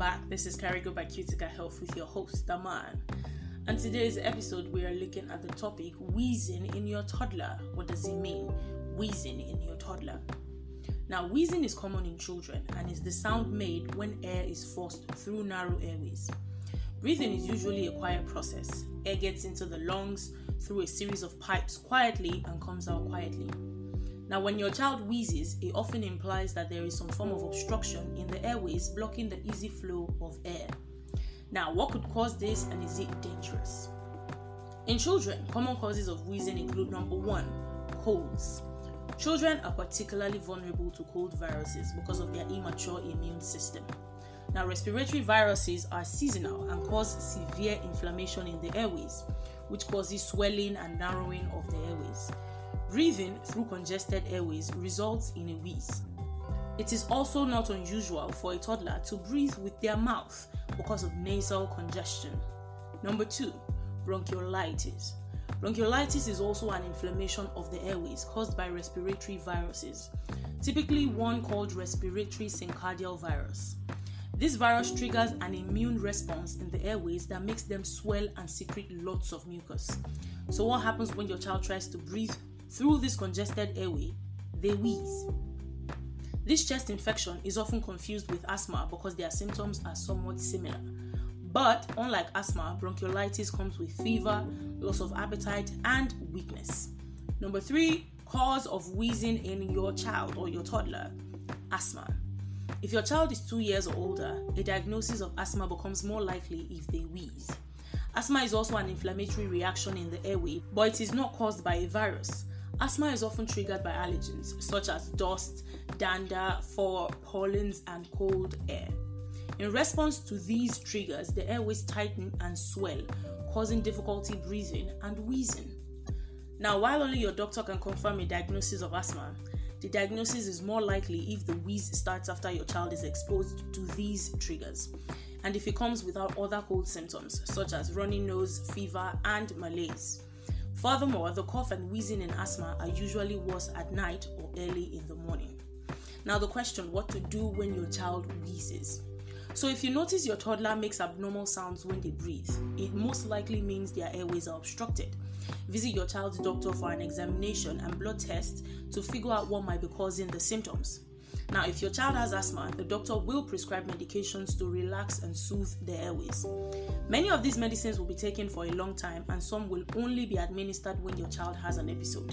back. This is Carigo by Cutica Health with your host, Daman. And today's episode, we are looking at the topic wheezing in your toddler. What does it mean? Wheezing in your toddler. Now, wheezing is common in children and is the sound made when air is forced through narrow airways. Breathing is usually a quiet process. Air gets into the lungs through a series of pipes quietly and comes out quietly. Now, when your child wheezes, it often implies that there is some form of obstruction in the airways blocking the easy flow of air. Now, what could cause this and is it dangerous? In children, common causes of wheezing include number one, colds. Children are particularly vulnerable to cold viruses because of their immature immune system. Now, respiratory viruses are seasonal and cause severe inflammation in the airways, which causes swelling and narrowing of the airways. Breathing through congested airways results in a wheeze. It is also not unusual for a toddler to breathe with their mouth because of nasal congestion. Number two, bronchiolitis. Bronchiolitis is also an inflammation of the airways caused by respiratory viruses, typically one called respiratory syncytial virus. This virus triggers an immune response in the airways that makes them swell and secrete lots of mucus. So, what happens when your child tries to breathe through this congested airway, they wheeze. This chest infection is often confused with asthma because their symptoms are somewhat similar. But unlike asthma, bronchiolitis comes with fever, loss of appetite, and weakness. Number three, cause of wheezing in your child or your toddler asthma. If your child is two years or older, a diagnosis of asthma becomes more likely if they wheeze. Asthma is also an inflammatory reaction in the airway, but it is not caused by a virus. Asthma is often triggered by allergens such as dust, dander, for pollens, and cold air. In response to these triggers, the airways tighten and swell, causing difficulty breathing and wheezing. Now, while only your doctor can confirm a diagnosis of asthma, the diagnosis is more likely if the wheeze starts after your child is exposed to these triggers and if it comes without other cold symptoms such as runny nose, fever, and malaise. Furthermore, the cough and wheezing in asthma are usually worse at night or early in the morning. Now, the question what to do when your child wheezes. So, if you notice your toddler makes abnormal sounds when they breathe, it most likely means their airways are obstructed. Visit your child's doctor for an examination and blood test to figure out what might be causing the symptoms. Now, if your child has asthma, the doctor will prescribe medications to relax and soothe the airways. Many of these medicines will be taken for a long time, and some will only be administered when your child has an episode.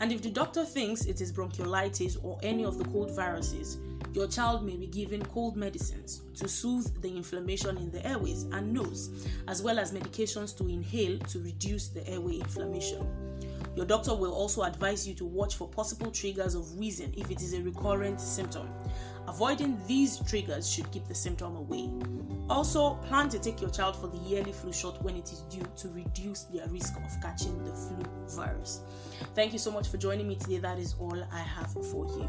And if the doctor thinks it is bronchiolitis or any of the cold viruses, your child may be given cold medicines to soothe the inflammation in the airways and nose, as well as medications to inhale to reduce the airway inflammation. Your doctor will also advise you to watch for possible triggers of wheezing if it is a recurrent symptom. Avoiding these triggers should keep the symptom away. Also, plan to take your child for the yearly flu shot when it is due to reduce their risk of catching the flu virus. Thank you so much for joining me today. That is all I have for you.